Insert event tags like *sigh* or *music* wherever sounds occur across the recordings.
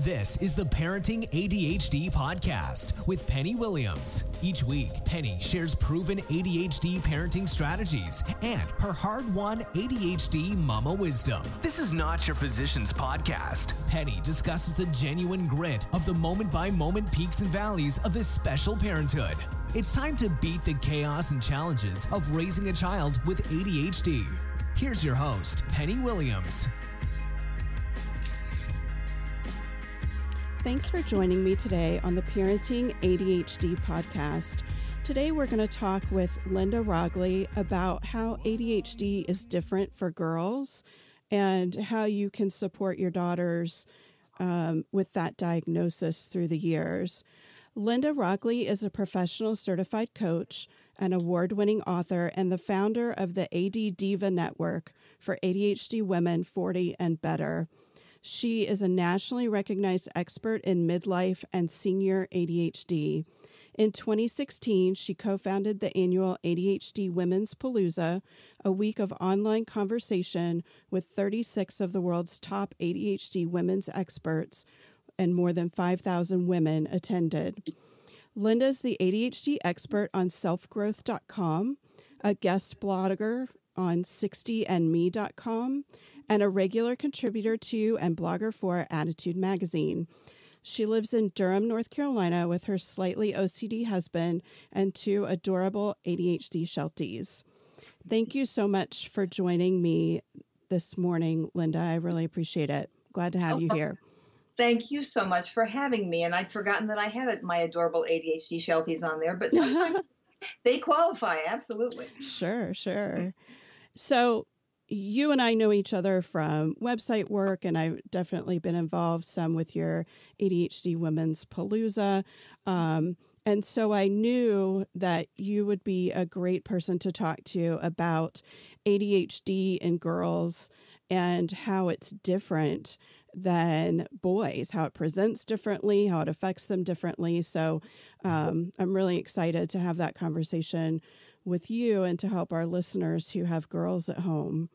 This is the Parenting ADHD podcast with Penny Williams. Each week, Penny shares proven ADHD parenting strategies and her hard won ADHD mama wisdom. This is not your physician's podcast. Penny discusses the genuine grit of the moment by moment peaks and valleys of this special parenthood. It's time to beat the chaos and challenges of raising a child with ADHD. Here's your host, Penny Williams. Thanks for joining me today on the Parenting ADHD podcast. Today, we're going to talk with Linda Roggli about how ADHD is different for girls and how you can support your daughters um, with that diagnosis through the years. Linda Roggli is a professional certified coach, an award winning author, and the founder of the AD Diva Network for ADHD women 40 and better. She is a nationally recognized expert in midlife and senior ADHD. In 2016, she co founded the annual ADHD Women's Palooza, a week of online conversation with 36 of the world's top ADHD women's experts, and more than 5,000 women attended. Linda's the ADHD expert on selfgrowth.com, a guest blogger on 60andme.com, and a regular contributor to and blogger for ADDitude Magazine. She lives in Durham, North Carolina with her slightly OCD husband and two adorable ADHD Shelties. Thank you so much for joining me this morning, Linda. I really appreciate it. Glad to have you oh, oh, here. Thank you so much for having me. And I'd forgotten that I had my adorable ADHD Shelties on there, but *laughs* sometimes they qualify, absolutely. Sure, sure. So, you and I know each other from website work, and I've definitely been involved some with your ADHD Women's Palooza. Um, and so I knew that you would be a great person to talk to about ADHD in girls and how it's different than boys, how it presents differently, how it affects them differently. So um, I'm really excited to have that conversation with you and to help our listeners who have girls at home.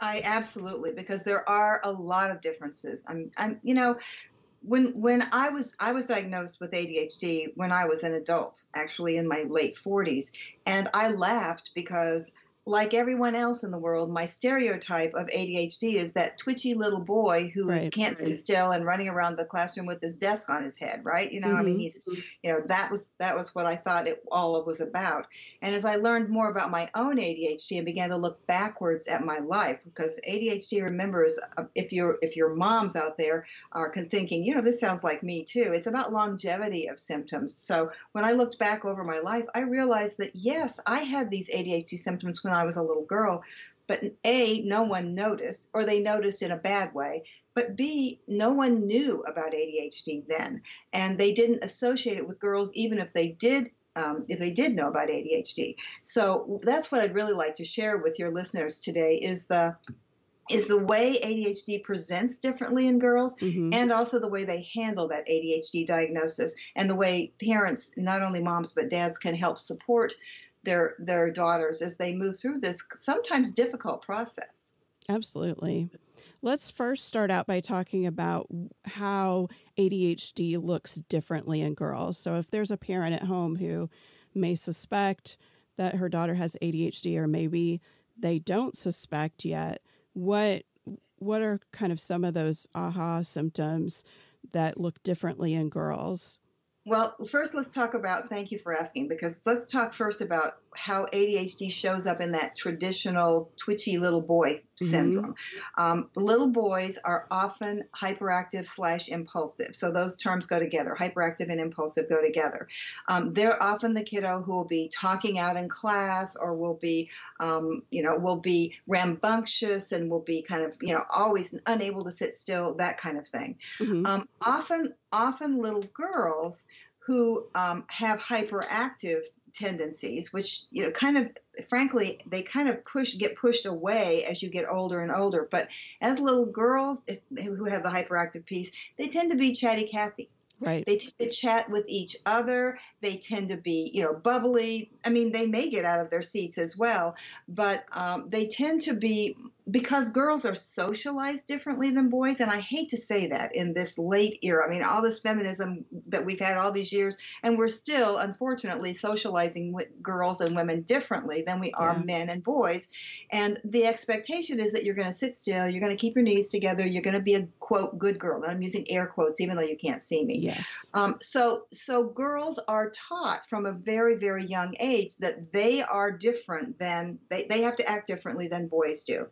I absolutely because there are a lot of differences. I'm, I'm, you know, when when I was I was diagnosed with ADHD when I was an adult, actually in my late 40s, and I laughed because like everyone else in the world, my stereotype of ADHD is that twitchy little boy who right, can't right. sit still and running around the classroom with his desk on his head, right? You know, mm-hmm. I mean, mm-hmm. he's, you know, that was that was what I thought it all was about. And as I learned more about my own ADHD and began to look backwards at my life, because ADHD, remember, is uh, if your if your moms out there are thinking, you know, this sounds like me too. It's about longevity of symptoms. So when I looked back over my life, I realized that yes, I had these ADHD symptoms when I was a little girl. But A, no one noticed, or they noticed in a bad way. But B, no one knew about ADHD then. And they didn't associate it with girls, even if they did um, if they did know about ADHD. So that's what I'd really like to share with your listeners today is the is the way ADHD presents differently in girls mm-hmm. and also the way they handle that ADHD diagnosis and the way parents, not only moms but dads, can help support their their daughters as they move through this sometimes difficult process. Absolutely. Let's first start out by talking about how ADHD looks differently in girls. So if there's a parent at home who may suspect that her daughter has ADHD or maybe they don't suspect yet, what what are kind of some of those aha symptoms that look differently in girls? Well, first let's talk about, thank you for asking, because let's talk first about how ADHD shows up in that traditional twitchy little boy mm-hmm. syndrome. Um, little boys are often hyperactive slash impulsive. So those terms go together. Hyperactive and impulsive go together. Um, they're often the kiddo who will be talking out in class or will be, um, you know, will be rambunctious and will be kind of, you know, always unable to sit still, that kind of thing. Mm-hmm. Um, often, often little girls who um, have hyperactive tendencies, which you know, kind of, frankly, they kind of push get pushed away as you get older and older. But as little girls if, who have the hyperactive piece, they tend to be chatty Cathy. Right. They tend to chat with each other. They tend to be, you know, bubbly. I mean, they may get out of their seats as well, but um, they tend to be because girls are socialized differently than boys, and I hate to say that in this late era. I mean, all this feminism that we've had all these years, and we're still, unfortunately, socializing with girls and women differently than we are yeah. men and boys. And the expectation is that you're going to sit still, you're going to keep your knees together, you're going to be a quote good girl. And I'm using air quotes, even though you can't see me. Yes. Um, so, so girls are taught from a very, very young age that they are different than they, they have to act differently than boys do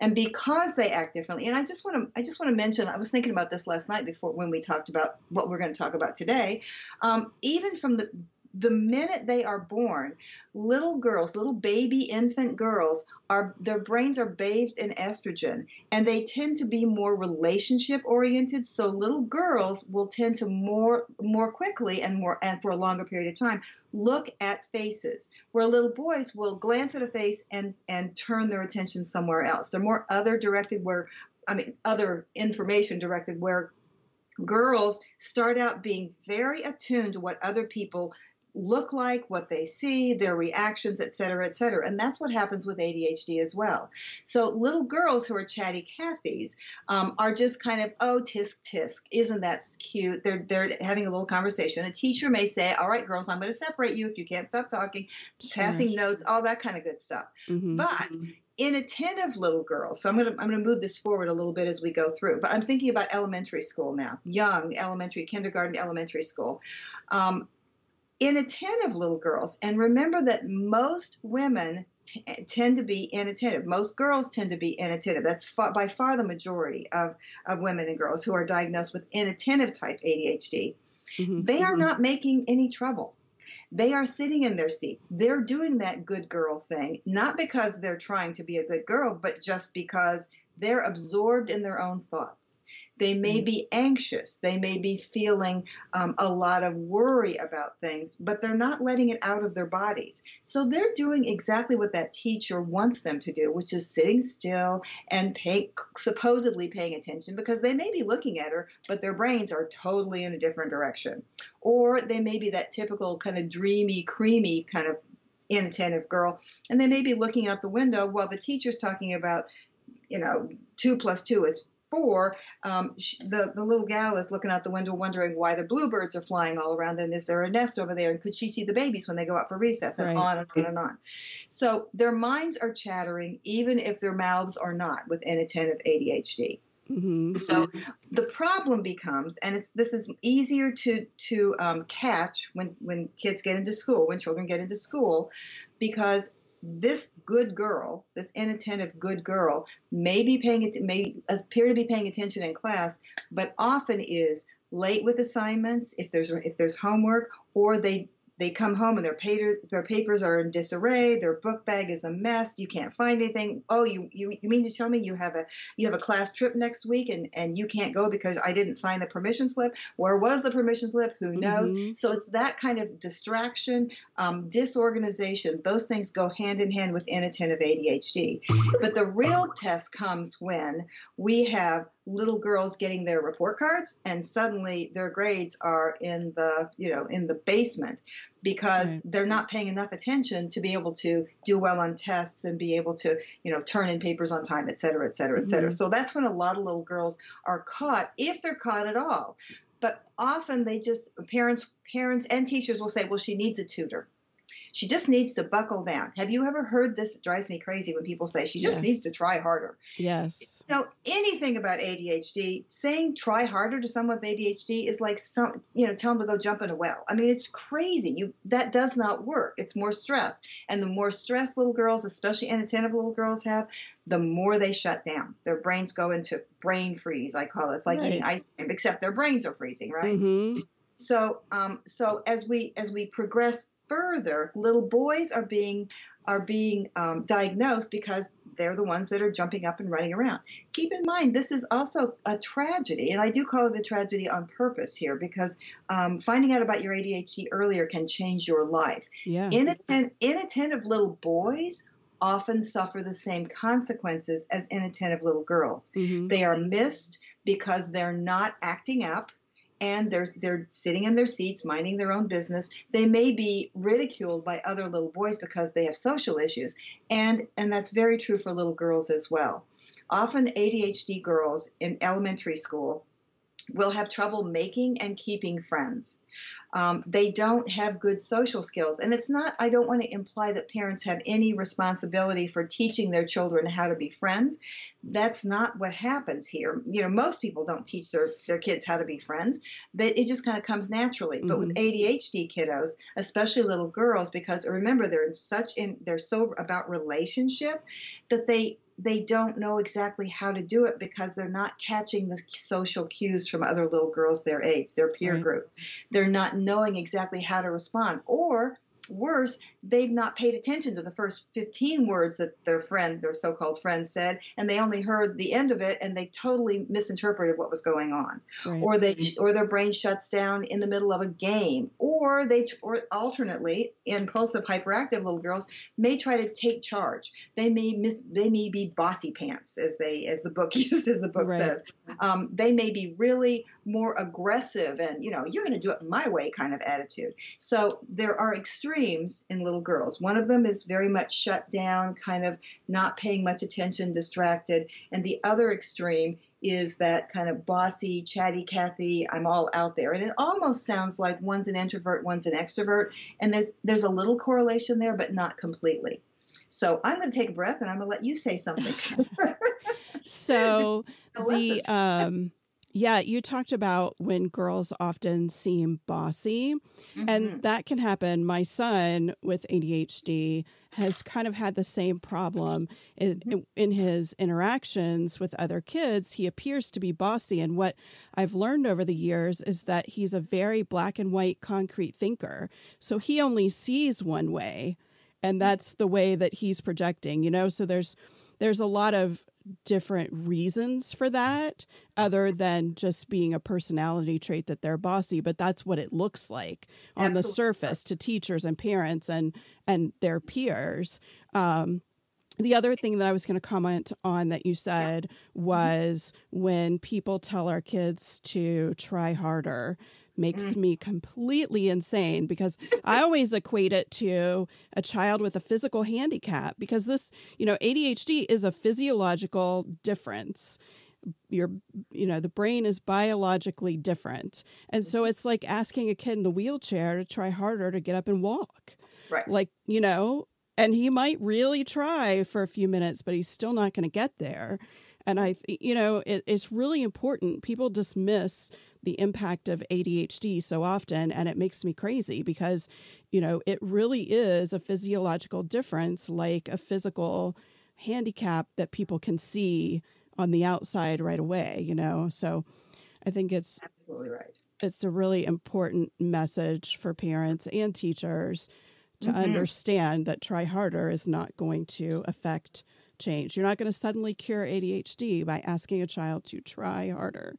and because they act differently and i just want to i just want to mention i was thinking about this last night before when we talked about what we're going to talk about today. Um, even from the the minute they are born, little girls, little baby infant girls, are their brains are bathed in estrogen, and they tend to be more relationship oriented. So little girls will tend to more more quickly and more and for a longer period of time look at faces, where little boys will glance at a face and and turn their attention somewhere else. They're more other directed, where I mean other information directed, where girls start out being very attuned to what other people look like, what they see, their reactions, et cetera, et cetera. And that's what happens with ADHD as well. So little girls who are chatty Cathys um, are just kind of, oh, tisk tisk, isn't that cute? They're they're having a little conversation. A teacher may say, all right, girls, I'm going to separate you if you can't stop talking, sure. passing notes, all that kind of good stuff. Mm-hmm. But inattentive little girls. So I'm going to I'm going to move this forward a little bit as we go through. But I'm thinking about elementary school now, young elementary, kindergarten, elementary school. Um, inattentive little girls. And remember that most women t- tend to be inattentive. Most girls tend to be inattentive. That's far, by far the majority of, of women and girls who are diagnosed with inattentive type ADHD. Mm-hmm. They are mm-hmm. not making any trouble. They are sitting in their seats. They're doing that good girl thing, not because they're trying to be a good girl, but just because they're absorbed in their own thoughts. They may mm. be anxious. They may be feeling um, a lot of worry about things, but they're not letting it out of their bodies. So they're doing exactly what that teacher wants them to do, which is sitting still and pay, supposedly paying attention because they may be looking at her, but their brains are totally in a different direction. Or they may be that typical kind of dreamy, creamy kind of inattentive girl, and they may be looking out the window while the teacher's talking about you know, two plus two is four, um, she, the, the little gal is looking out the window wondering why the bluebirds are flying all around and is there a nest over there and could she see the babies when they go out for recess and right. on and on and on. So their minds are chattering even if their mouths are not with inattentive ADHD. Mm-hmm. So the problem becomes, and this is easier to to um, catch when when kids get into school, when children get into school, because this good girl, this inattentive good girl, may be paying it, may appear to be paying attention in class, but often is late with assignments if there's if there's homework, or they they come home and their papers, their papers are in disarray. Their book bag is a mess. You can't find anything. Oh, you, you you mean to tell me you have a you have a class trip next week and and you can't go because I didn't sign the permission slip? Where was the permission slip? Who knows? Mm-hmm. So it's that kind of distraction, um, disorganization. Those things go hand in hand with inattentive ADHD. But the real test comes when we have little girls getting their report cards and suddenly their grades are in the you know in the basement because right. they're not paying enough attention to be able to do well on tests and be able to you know turn in papers on time et cetera et cetera et cetera mm-hmm. so that's when a lot of little girls are caught if they're caught at all but often they just parents parents and teachers will say well she needs a tutor she just needs to buckle down. Have you ever heard this? It drives me crazy when people say she just yes. needs to try harder. Yes. You know, anything about ADHD, saying try harder to someone with ADHD is like some, you know, tell them to go jump in a well. I mean, it's crazy. You that does not work. It's more stress. And the more stress little girls, especially inattentive little girls have, the more they shut down. Their brains go into brain freeze, I call it. It's like right. eating ice cream, except their brains are freezing, right? Mm-hmm. So, um, so as we as we progress further, little boys are being are being um, diagnosed because they're the ones that are jumping up and running around. Keep in mind, this is also a tragedy, and I do call it a tragedy on purpose here because um, finding out about your ADHD earlier can change your life. Yeah. Inatten- inattentive little boys often suffer the same consequences as inattentive little girls. Mm-hmm. They are missed because they're not acting up and they're they're sitting in their seats minding their own business they may be ridiculed by other little boys because they have social issues and and that's very true for little girls as well often ADHD girls in elementary school will have trouble making and keeping friends. Um, they don't have good social skills. And it's not, I don't want to imply that parents have any responsibility for teaching their children how to be friends. That's not what happens here. You know, most people don't teach their, their kids how to be friends. That it just kind of comes naturally. Mm-hmm. But with mm-hmm. ADHD kiddos, especially little girls, because remember they're in such in they're so about relationship that they they don't know exactly how to do it because they're not catching the social cues from other little girls their age, their peer right. group. They're not knowing exactly how to respond. Or worse, they've not paid attention to the first 15 words that their friend, their so called friend, said, and they only heard the end of it and they totally misinterpreted what was going on. Right. Or they or their brain shuts down in the middle of a game. Or they or alternately, impulsive hyperactive little girls may try to take charge. They may miss they may be bossy pants, as they as the book *laughs* uses the book right. says. Um, they may be really more aggressive and you know, you're gonna do it my way kind of attitude. So there are extremes in little little girls. One of them is very much shut down, kind of not paying much attention, distracted. And the other extreme is that kind of bossy, chatty Cathy, I'm all out there. And it almost sounds like one's an introvert, one's an extrovert. And there's there's a little correlation there, but not completely. So I'm going to take a breath and I'm going to let you say something. *laughs* so *laughs* the um yeah, you talked about when girls often seem bossy, mm-hmm. and that can happen. My son with ADHD has kind of had the same problem in, mm-hmm. in, his interactions with other kids. He appears to be bossy, and what I've learned over the years is that he's a very black and white concrete thinker. So he only sees one way, and that's the way that he's projecting, you know? So there's there's a lot of different reasons for that other than just being a personality trait that they're bossy but that's what it looks like on Absolutely. the surface to teachers and parents and and their peers. Um, the other thing that I was going to comment on that you said was when people tell our kids to try harder makes mm. me completely insane because I always equate it to a child with a physical handicap because this, you know, ADHD is a physiological difference. Your, you know, the brain is biologically different. And so it's like asking a kid in the wheelchair to try harder to get up and walk. Right. Like, you know, and he might really try for a few minutes, but he's still not going to get there. And I, you know, it, it's really important. People dismiss the impact of ADHD so often, and it makes me crazy because, you know, it really is a physiological difference, like a physical handicap that people can see on the outside right away, you know? So I think it's absolutely right. It's a really important message for parents and teachers to mm-hmm. understand that try harder is not going to affect change. You're not going to suddenly cure ADHD by asking a child to try harder.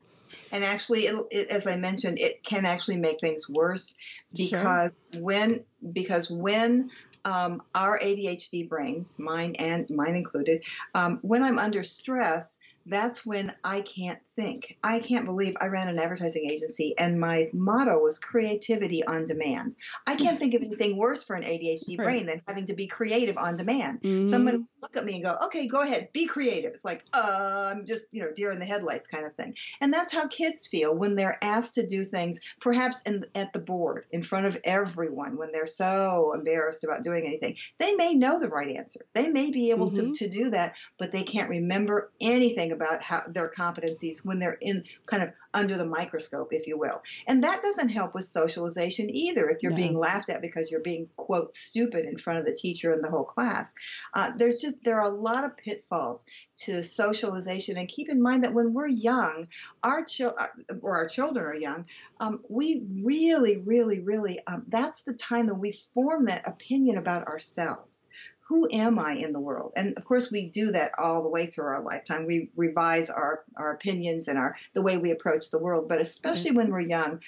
And actually, it, it, as I mentioned, it can actually make things worse because sure. when because when um, our ADHD brains, mine and mine included, um, when I'm under stress, that's when I can't think. I can't believe I ran an advertising agency and my motto was creativity on demand. I can't think of anything worse for an ADHD right. brain than having to be creative on demand. Mm-hmm. Someone look at me and go, okay, go ahead, be creative. It's like, uh, I'm just, you know, deer in the headlights kind of thing. And that's how kids feel when they're asked to do things, perhaps in, at the board in front of everyone, when they're so embarrassed about doing anything. They may know the right answer. They may be able mm-hmm. to, to do that, but they can't remember anything about how their competencies when they're in kind of under the microscope, if you will. And that doesn't help with socialization either. If you're no. being laughed at because you're being quote stupid in front of the teacher and the whole class, uh, there's just there are a lot of pitfalls to socialization. And keep in mind that when we're young, our children uh, or our children are young, um, we really, really, really um, that's the time that we form that opinion about ourselves who am I in the world? And of course, we do that all the way through our lifetime. We revise our, our opinions and our the way we approach the world. But especially when we're young,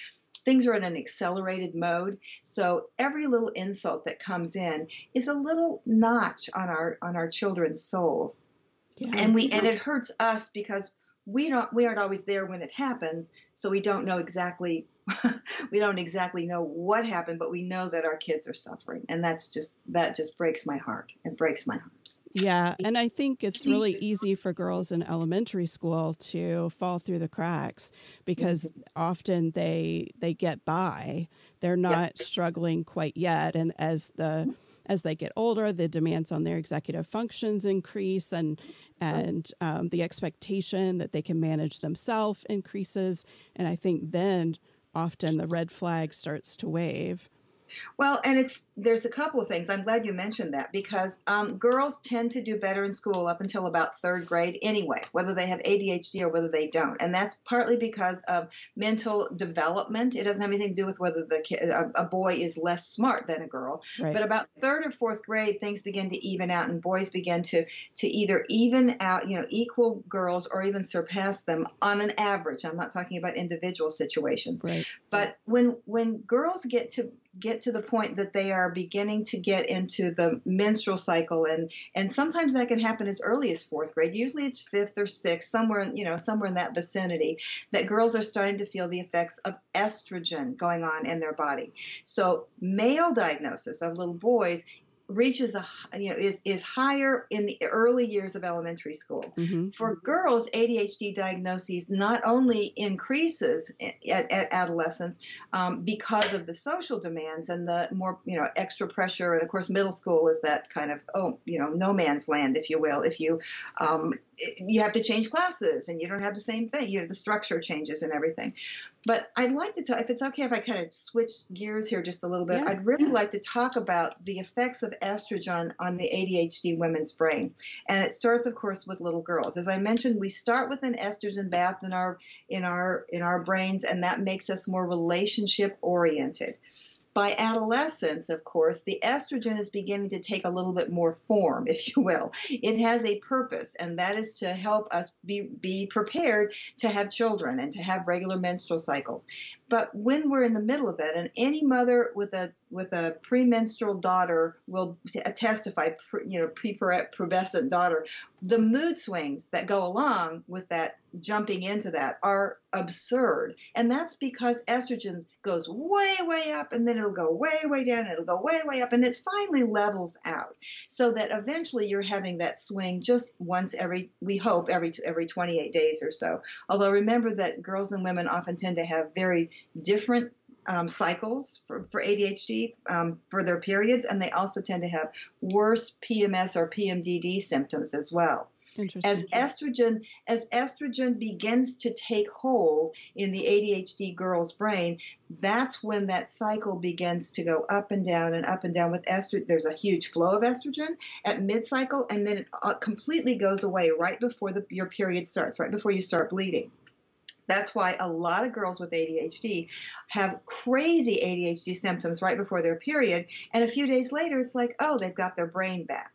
things are in an accelerated mode. So every little insult that comes in is a little notch on our on our children's souls. Yeah. And we and it hurts us because we don't we aren't always there when it happens, so we don't know exactly *laughs* we don't exactly know what happened, but we know that our kids are suffering, and that's just that just breaks my heart. It breaks my heart. Yeah, and I think it's really easy for girls in elementary school to fall through the cracks because often they they get by. They're not struggling quite yet and as the as they get older, the demands on their executive functions increase and and um, the expectation that they can manage themselves increases and I think then often the red flag starts to wave. Well, and it's there's a couple of things. I'm glad you mentioned that because um, girls tend to do better in school up until about third grade anyway, whether they have ADHD or whether they don't, and that's partly because of mental development. It doesn't have anything to do with whether the kid, a, a, boy is less smart than a girl. Right. But about third or fourth grade, things begin to even out, and boys begin to to either even out, you know, equal girls or even surpass them on an average. I'm not talking about individual situations, right. but when when girls get to get to the point that they are beginning to get into the menstrual cycle and and sometimes that can happen as early as fourth grade. Usually it's fifth or sixth somewhere you know somewhere in that vicinity that girls are starting to feel the effects of estrogen going on in their body. So male diagnosis of little boys reaches a you know is is higher in the early years of elementary school. Mm-hmm. For girls, ADHD diagnoses not only increases at, at adolescence um, because of the social demands and the more you know extra pressure, and of course, middle school is that kind of oh you know no man's land, if you will. If you um, you have to change classes and you don't have the same thing. You know, the structure changes and everything. But I'd like to talk, if it's okay if I kind of switch gears here just a little bit, yeah. I'd really like to talk about the effects of estrogen on the ADHD women's brain. And it starts, of course, with little girls. As I mentioned, we start with an estrogen bath in our in our in our brains, and that makes us more relationship oriented. By adolescence, of course, the estrogen is beginning to take a little bit more form, *laughs* if you will. It has a purpose, and that is to help us be, be prepared to have children and to have regular menstrual cycles. But when we're in the middle of it, and any mother with a with a premenstrual daughter will testify, you know, prepubescent daughter, the mood swings that go along with that jumping into that are absurd. And that's because estrogen goes way, way up and then it'll go way, way down and it'll go way, way up and it finally levels out so that eventually you're having that swing just once every, we hope, every, every 28 days or so. Although remember that girls and women often tend to have very different um, cycles for, for ADHD um, for their periods, and they also tend to have worse PMS or PMDD symptoms as well. As estrogen, as estrogen begins to take hold in the ADHD girl's brain, that's when that cycle begins to go up and down and up and down with estrogen. There's a huge flow of estrogen at mid-cycle, and then it uh, completely goes away right before the, your period starts, right before you start bleeding. That's why a lot of girls with ADHD have crazy ADHD symptoms right before their period. And a few days later, it's like, oh, they've got their brain back.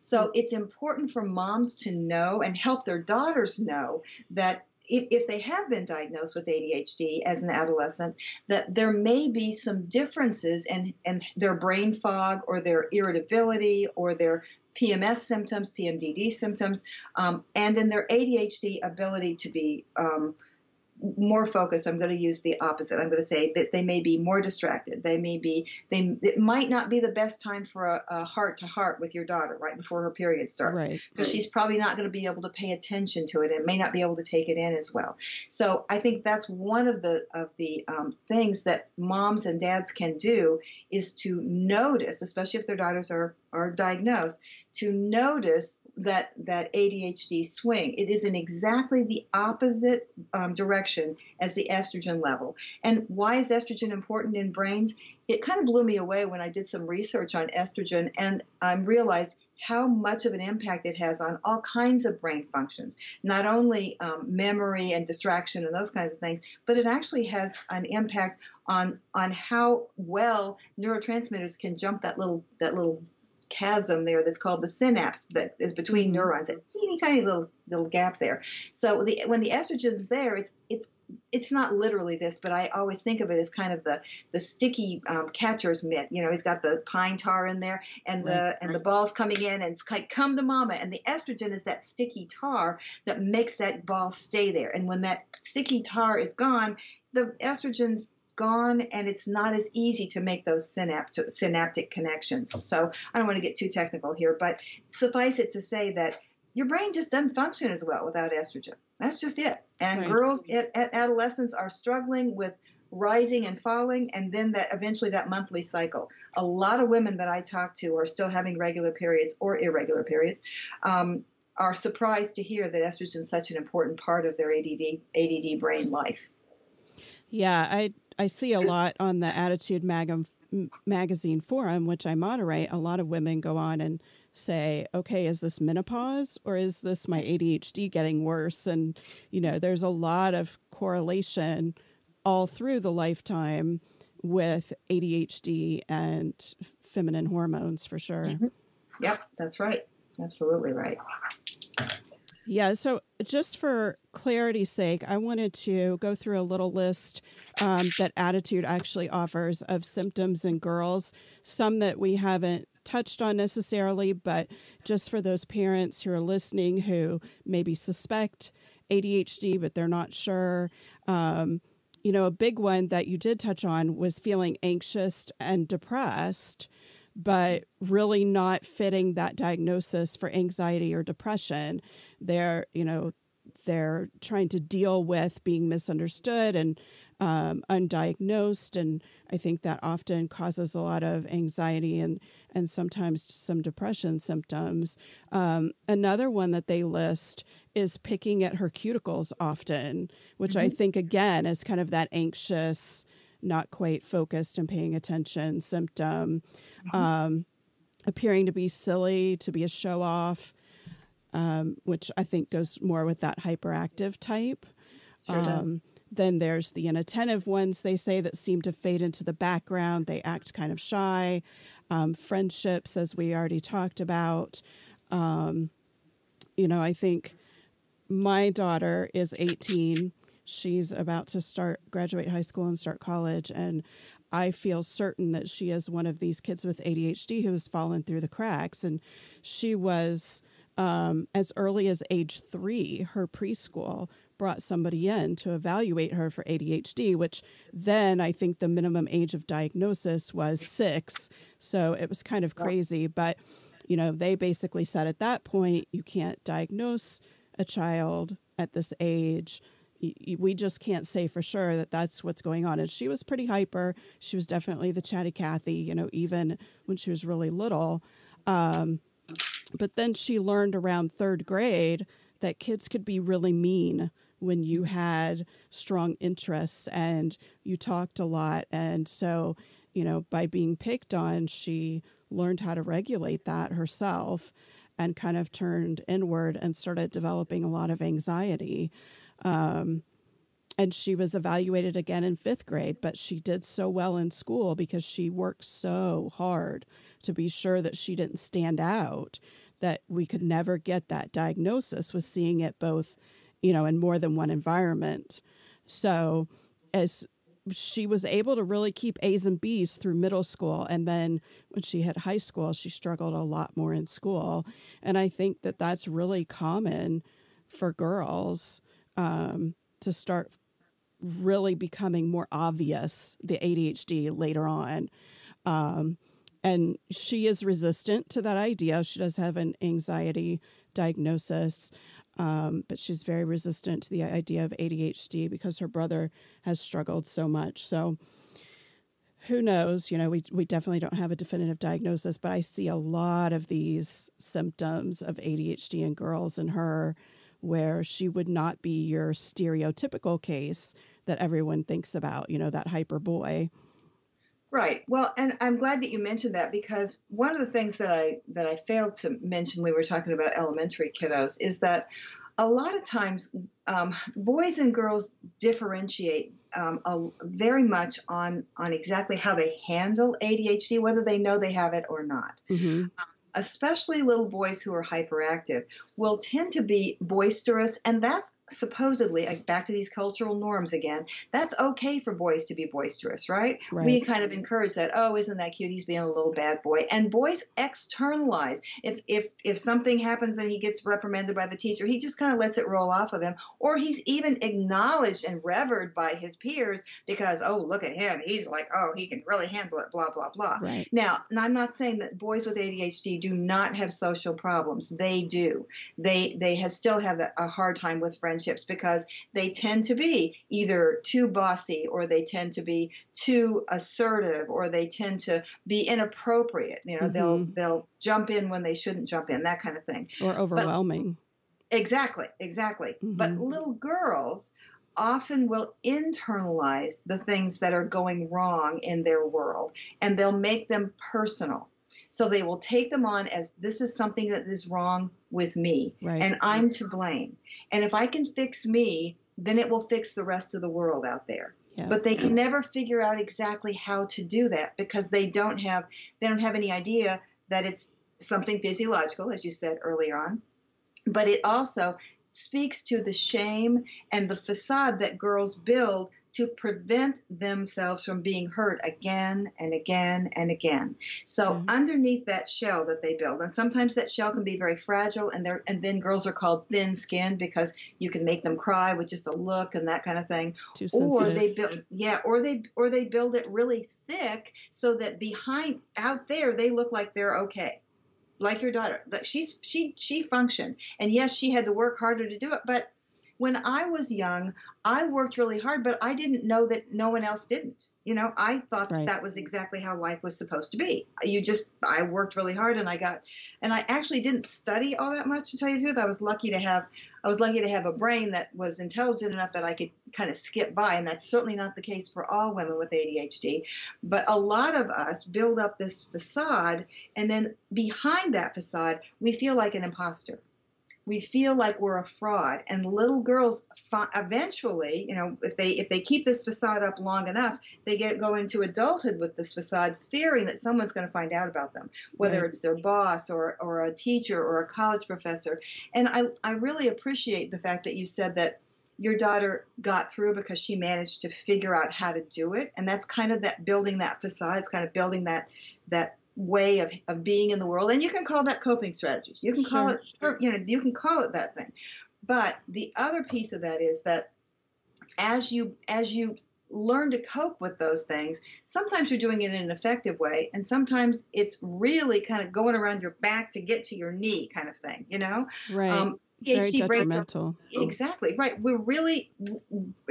So it's important for moms to know and help their daughters know that if, they have been diagnosed with ADHD as an adolescent, that there may be some differences in, in their brain fog or their irritability or their PMS symptoms, PMDD symptoms, um, and in their ADHD ability to be um, more focused i'm going to use the opposite. I'm going to say that they may be more distracted. They may be they it might not be the best time for a, heart to heart with your daughter right before her period starts. Right because she's probably not going to be able to pay attention to it and may not be able to take it in as well. So i think that's one of the of the um, things that moms and dads can do is to notice especially if their daughters are are diagnosed to notice that that ADHD swing. It is in exactly the opposite um, direction as the estrogen level. And why is estrogen important in brains? It kind of blew me away when I did some research on estrogen and I realized how much of an impact it has on all kinds of brain functions, not only um, memory and distraction and those kinds of things, but it actually has an impact on on how well neurotransmitters can jump that little that little chasm there that's called the synapse that is between mm-hmm. neurons, a teeny tiny little little gap there. So the, when the estrogen's there, it's it's it's not literally this, but I always think of it as kind of the the sticky um, catcher's mitt. You know, he's got the pine tar in there, and the right. and the ball's coming in, and it's like come to mama. And the estrogen is that sticky tar that makes that ball stay there. And when that sticky tar is gone, the estrogen's gone and it's not as easy to make those synaptic, synaptic connections. So I don't want to get too technical here, but suffice it to say that your brain just doesn't function as well without estrogen. That's just it. And right. girls at, at adolescence are struggling with rising and falling and then that eventually that monthly cycle a lot of women that i talk to are still having regular periods or irregular periods um, are surprised to hear that estrogen is such an important part of their add add brain life yeah i i see a lot on the ADDitude Mag- magazine forum which i moderate a lot of women go on and say, okay, is this menopause or is this my ADHD getting worse? And, you know, there's a lot of correlation all through the lifetime with ADHD and feminine hormones for sure. Mm-hmm. Yep, that's right. Absolutely right. Yeah, so just for clarity's sake, I wanted to go through a little list um, that ADDitude actually offers of symptoms in girls, some that we haven't touched on necessarily, but just for those parents who are listening who maybe suspect ADHD, but they're not sure. Um, you know, a big one that you did touch on was feeling anxious and depressed, but really not fitting that diagnosis for anxiety or depression. They're, you know, they're trying to deal with being misunderstood and um, undiagnosed. And I think that often causes a lot of anxiety and, and sometimes some depression symptoms. Um, another one that they list is picking at her cuticles often, which mm-hmm. I think again is kind of that anxious, not quite focused and paying attention symptom. Mm-hmm. Um, appearing to be silly, to be a show off, um, which I think goes more with that hyperactive type. Sure um, then there's the inattentive ones they say that seem to fade into the background. They act kind of shy. Um, friendships, as we already talked about. Um, you know, I think my daughter is 18. She's about to start graduate high school and start college. And I feel certain that she is one of these kids with ADHD who has fallen through the cracks. And she was, um, as early as age three, her preschool brought somebody in to evaluate her for ADHD, which then I think the minimum age of diagnosis was six. So it was kind of crazy. But, you know, they basically said at that point, you can't diagnose a child at this age we just can't say for sure that that's what's going on. And she was pretty hyper. She was definitely the chatty Cathy, you know, even when she was really little. Um, but then she learned around third grade that kids could be really mean when you had strong interests and you talked a lot. And so, you know, by being picked on, she learned how to regulate that herself and kind of turned inward and started developing a lot of anxiety. Um, and she was evaluated again in fifth grade, but she did so well in school because she worked so hard to be sure that she didn't stand out that we could never get that diagnosis was seeing it both, you know, in more than one environment. So as she was able to really keep A's and B's through middle school. And then when she hit high school, she struggled a lot more in school. And I think that that's really common for girls um, to start really becoming more obvious the ADHD later on. Um, and she is resistant to that idea. She does have an anxiety diagnosis. Um, but she's very resistant to the idea of ADHD because her brother has struggled so much. So who knows? You know, we, we definitely don't have a definitive diagnosis, but I see a lot of these symptoms of ADHD in girls and her where she would not be your stereotypical case that everyone thinks about, you know, that hyper boy. Right. Well, and I'm glad that you mentioned that because one of the things that I that I failed to mention when we were talking about elementary kiddos is that a lot of times um, boys and girls differentiate um, a, very much on on exactly how they handle ADHD, whether they know they have it or not. Mm-hmm. Um, especially little boys who are hyperactive. Will tend to be boisterous, and that's supposedly like back to these cultural norms again. That's okay for boys to be boisterous, right? Right. We kind of encourage that. Oh, isn't that cute? He's being a little bad boy. And boys externalize. If if if something happens and he gets reprimanded by the teacher, he just kind of lets it roll off of him, or he's even acknowledged and revered by his peers because oh, look at him. He's like oh, he can really handle it. Blah blah blah. Right. Now, and I'm not saying that boys with ADHD do not have social problems. They do. They they have still have a, a hard time with friendships because they tend to be either too bossy or they tend to be too assertive or they tend to be inappropriate. You know, they'll Mhm. they'll jump in when they shouldn't jump in, that kind of thing. Or overwhelming. Exactly, exactly. But Mhm. little girls often will internalize the things that are going wrong in their world and they'll make them personal. So they will take them on as this is something that is wrong with me right. and I'm to blame. And if I can fix me, then it will fix the rest of the world out there. yeah. But they can never figure out exactly how to do that because they don't have they don't have any idea that it's something physiological, as you said earlier on. But it also speaks to the shame and the facade that girls build to prevent themselves from being hurt again and again and again. So Yeah. underneath that shell that they build, and sometimes that shell can be very fragile, and they and then girls are called thin-skinned because you can make them cry with just a look and that kind of thing Too or sensitive. they build yeah or they or they build it really thick so that behind out there they look like they're okay like your daughter that she's she she functioned and yes she had to work harder to do it but when i was young i worked really hard but i didn't know that no one else didn't you know i thought Right. that was exactly how life was supposed to be you just i worked really hard and i got and i actually didn't study all that much to tell you the truth i was lucky to have I was lucky to have a brain that was intelligent enough that I could kind of skip by, and that's certainly not the case for all women with ADHD. But a lot of us build up this facade, and then behind that facade, we feel like an imposter. We feel like we're a fraud, and little girls eventually, you know, if they if they keep this facade up long enough, they get go into adulthood with this facade, fearing that someone's going to find out about them, whether Right. it's their boss or or a teacher or a college professor. And I, I really appreciate the fact that you said that your daughter got through because she managed to figure out how to do it. And that's kind of that building that facade. It's kind of building that that way of, of being in the world. And you can call that coping strategies. You can call Sure. it you know, you can call it that thing. But the other piece of that is that as you as you learn to cope with those things, sometimes you're doing it in an effective way, and sometimes it's really kind of going around your back to get to your knee kind of thing, you know? right. Um, Very ADHD brains are. Exactly right. We're really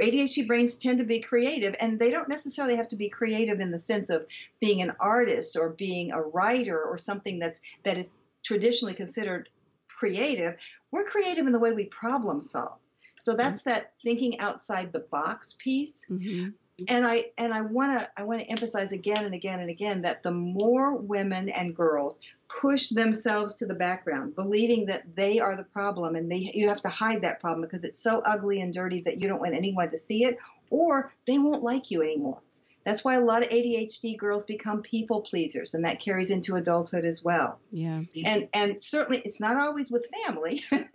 ADHD brains tend to be creative, and they don't necessarily have to be creative in the sense of being an artist or being a writer or something that's that is traditionally considered creative. We're creative in the way we problem solve. So that's that thinking outside the box piece hmm and I and I want to I want to emphasize again and again and again that the more women and girls push themselves to the background, believing that they are the problem and they you have to hide that problem because it's so ugly and dirty that you don't want anyone to see it, or they won't like you anymore. That's why a lot of ADHD girls become people pleasers, and that carries into adulthood as well. Yeah. And and certainly it's not always with family. *laughs*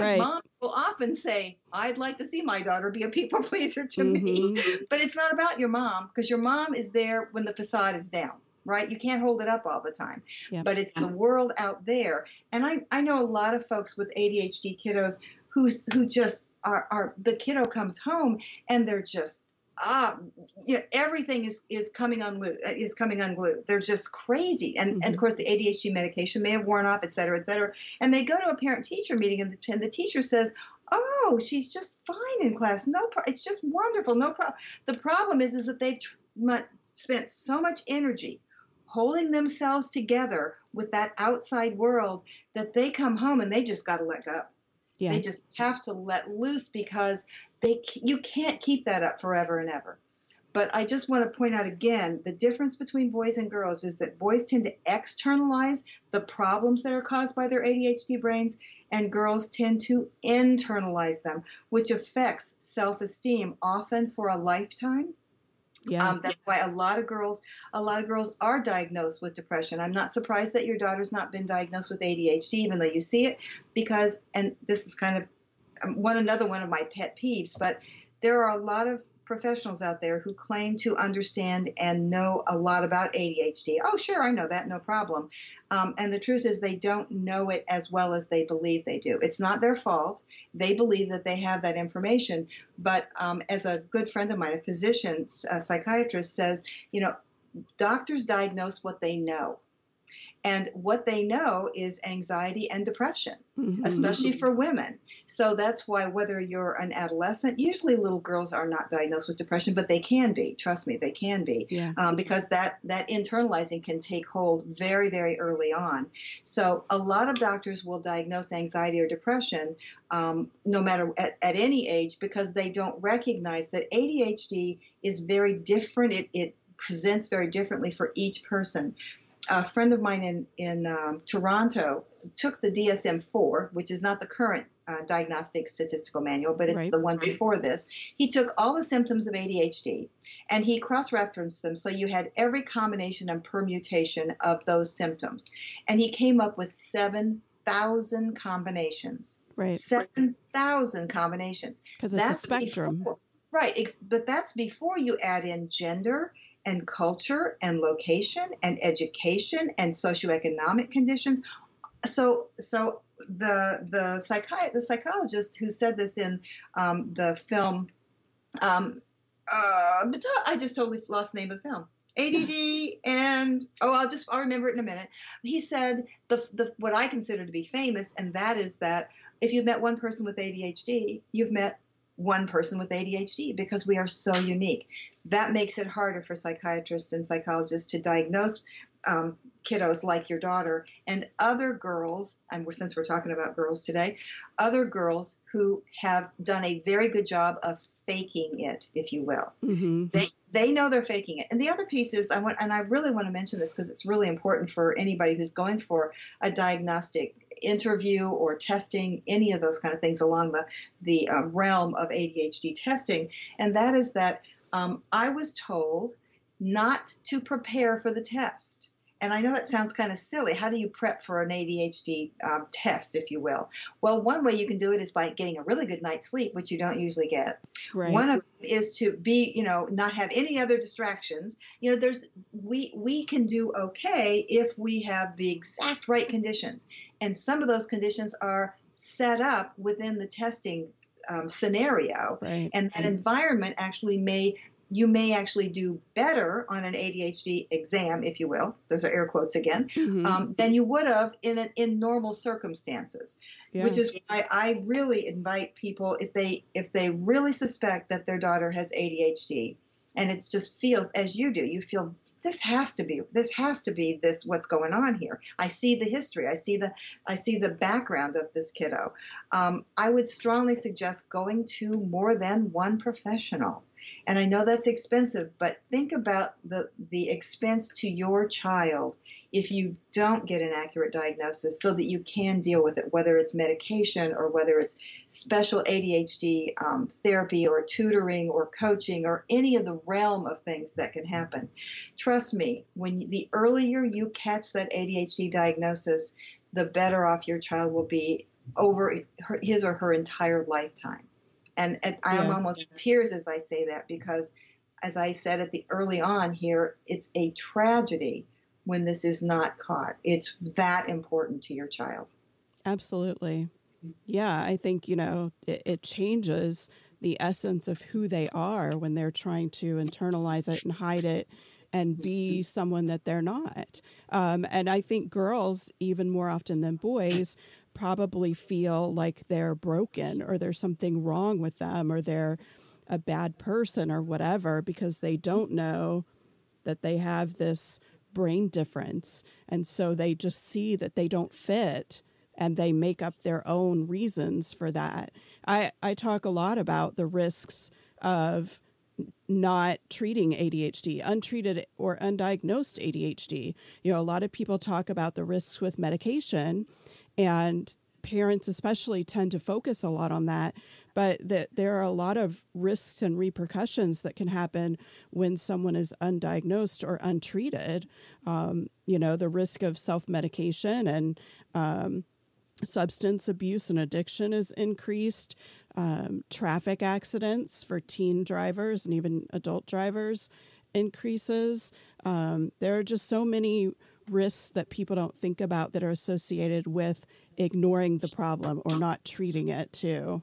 Right. Mom will often say, "I'd like to see my daughter be a people *laughs* pleaser to me." Mhm. But it's not about your mom because your mom is there when the facade is down, right? You can't hold it up all the time. Yeah. But it's the world out there. And I, I know a lot of folks with ADHD kiddos who's who just are, are the kiddo comes home and they're just ah yeah, everything is is coming unglued is coming unglued. They're just crazy. And, and Mhm. of course the ADHD medication may have worn off, et cetera, et cetera. And they go to a parent teacher meeting and the, and the teacher says, Oh, she's just fine in class. No, pro- it's just wonderful. No problem. The problem is, is that they've tr- spent so much energy holding themselves together with that outside world that they come home and they just got to let go. Yeah. They just have to let loose because they you can't keep that up forever and ever. But I just want to point out again the difference between boys and girls is that boys tend to externalize the problems that are caused by their ADHD brains, and girls tend to internalize them, which affects self esteem often for a lifetime Yeah. Um, that's why a lot of girls, a lot of girls are diagnosed with depression. I'm not surprised that your daughter's not been diagnosed with ADHD, even though you see it, because, and this is kind of um, one another one of my pet peeves, but there are a lot of professionals out there who claim to understand and know a lot about ADHD. Oh, sure, I know that, no problem. Um, and the truth is, they don't know it as well as they believe they do. It's not their fault. They believe that they have that information. But um, as a good friend of mine, a physician, a psychiatrist, says, you know, doctors diagnose what they know. And what they know is anxiety and depression, mm-hmm. especially for women. So that's why, whether you're an adolescent, usually little girls are not diagnosed with depression, but they can be. Trust me, they can be, yeah. um, because that that internalizing can take hold very, very early on. So a lot of doctors will diagnose anxiety or depression, um, no matter at, at, any age, because they don't recognize that ADHD is very different. It, it presents very differently for each person a friend of mine in in um, Toronto took the DSM-4, which is not the current uh, diagnostic statistical manual, but it's right. the one before this. He took all the symptoms of ADHD and he cross-referenced them, so you had every combination and permutation of those symptoms, and he came up with seven thousand combinations. Right. Seven thousand combinations. Because it's that's a spectrum. Before, right, but that's before you add in gender and culture and location and education and socioeconomic conditions. So, so the the psychi- the psychologist who said this in um, the film, um, uh, I just totally lost the name of the film. ADD *laughs* and oh, I'll just I'll remember it in a minute. He said the the what I consider to be famous, and that is that if you've met one person with ADHD, you've met one person with ADHD because we are so unique. That makes it harder for psychiatrists and psychologists to diagnose um, kiddos like your daughter and other girls, and we're, since we're talking about girls today, other girls who have done a very good job of faking it, if you will. Mm-hmm. They they know they're faking it. And the other piece is I want, and I really want to mention this because it's really important for anybody who's going for a diagnostic interview or testing, any of those kind of things along the the uh, realm of ADHD testing, and that is that um, I was told not to prepare for the test. And I know that sounds kind of silly. How do you prep for an ADHD um, test, if you will? Well, one way you can do it is by getting a really good night's sleep, which you don't usually get. Right. One of them is to be, you know, not have any other distractions. You know, there's we we can do okay if we have the exact right conditions, and some of those conditions are set up within the testing um, scenario, right. and that environment actually may you may actually do better on an ADHD exam, if you will. Those are air quotes again, mm-hmm. um, than you would have in a, in normal circumstances. Yeah. Which is why I really invite people if they if they really suspect that their daughter has ADHD, and it just feels as you do, you feel this has to be this has to be this what's going on here. I see the history. I see the i see the background of this kiddo. Um, i would strongly suggest going to more than one professional. And I know that's expensive, but think about the, the expense to your child if you don't get an accurate diagnosis so that you can deal with it, whether it's medication or whether it's special ADHD um, therapy or tutoring or coaching or any of the realm of things that can happen. Trust me, when the earlier you catch that ADHD diagnosis, the better off your child will be over his or her entire lifetime. And, and I am almost in tears as I say that because, as I said at the early on here, it's a tragedy when this is not caught. It's that important to your child. Absolutely. Yeah, I think, you know, it, it changes the essence of who they are when they're trying to internalize it and hide it and be someone that they're not. Um, and I think girls, even more often than boys, probably feel like they're broken or there's something wrong with them or they're a bad person or whatever because they don't know that they have this brain difference. And so they just see that they don't fit and they make up their own reasons for that. I, I talk a lot about the risks of not treating ADHD, untreated or undiagnosed ADHD. You know, a lot of people talk about the risks with medication and parents especially tend to focus a lot on that but that there are a lot of risks and repercussions that can happen when someone is undiagnosed or untreated. Um, you know, the risk of self medication and um, substance abuse and addiction is increased. Um, traffic accidents for teen drivers and even adult drivers increases. Um, there are just so many risks that people don't think about that are associated with ignoring the problem or not treating it too.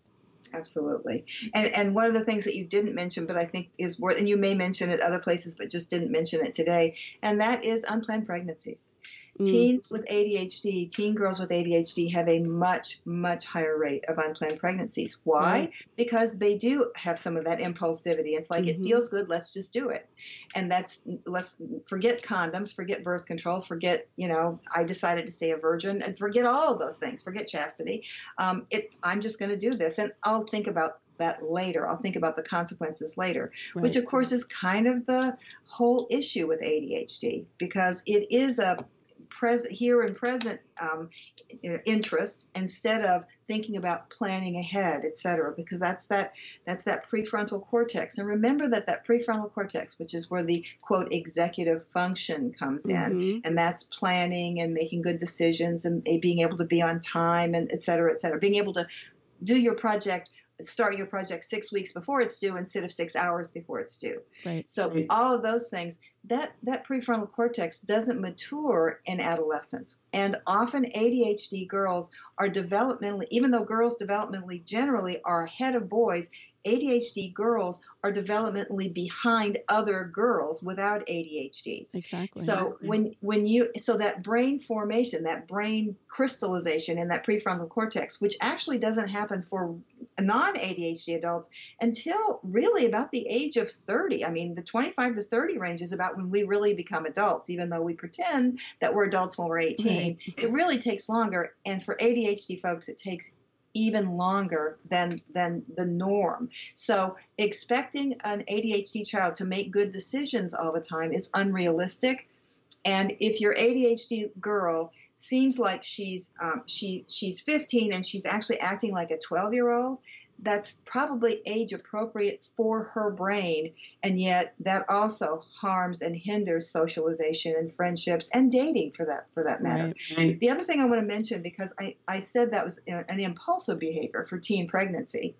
Absolutely. And and one of the things that you didn't mention, but I think is worth, and you may mention it other places, but just didn't mention it today, and that is unplanned pregnancies. Mm. Teens with ADHD, teen girls with ADHD have a much, much higher rate of unplanned pregnancies. Why? Right. Because they do have some of that impulsivity. It's like, mm-hmm. it feels good, let's just do it. And that's, let's forget condoms, forget birth control, forget, you know, I decided to stay a virgin, and forget all of those things, forget chastity. Um, it, I'm just going to do this. And I'll think about that later. I'll think about the consequences later, right. which of course is kind of the whole issue with ADHD because it is a present here and present um, interest instead of thinking about planning ahead, et cetera, because that's that that's that prefrontal cortex. And remember that that prefrontal cortex, which is where the quote executive function comes in, mm-hmm. and that's planning and making good decisions and being able to be on time and et cetera, et cetera, being able to do your project start your project six weeks before it's due instead of six hours before it's due. Right. So right. all of those things, that that prefrontal cortex doesn't mature in adolescence, and often ADHD girls are developmentally, even though girls developmentally generally are ahead of boys, ADHD girls are developmentally behind other girls without ADHD. Exactly. So when when you so that brain formation, that brain crystallization in that prefrontal cortex, which actually doesn't happen for non-ADHD adults until really about the age of 30. I mean, the 25 to 30 range is about when we really become adults, even though we pretend that we're adults when we're 18. Right. It really takes longer, and for ADHD folks, it takes even longer than than the norm. So expecting an ADHD child to make good decisions all the time is unrealistic. And if your ADHD girl seems like she's um, she she's 15 and she's actually acting like a 12 year old, that's probably age appropriate for her brain, and yet that also harms and hinders socialization and friendships and dating for that for that matter. Right. The other thing I want to mention because I, I said that was an impulsive behavior for teen pregnancy,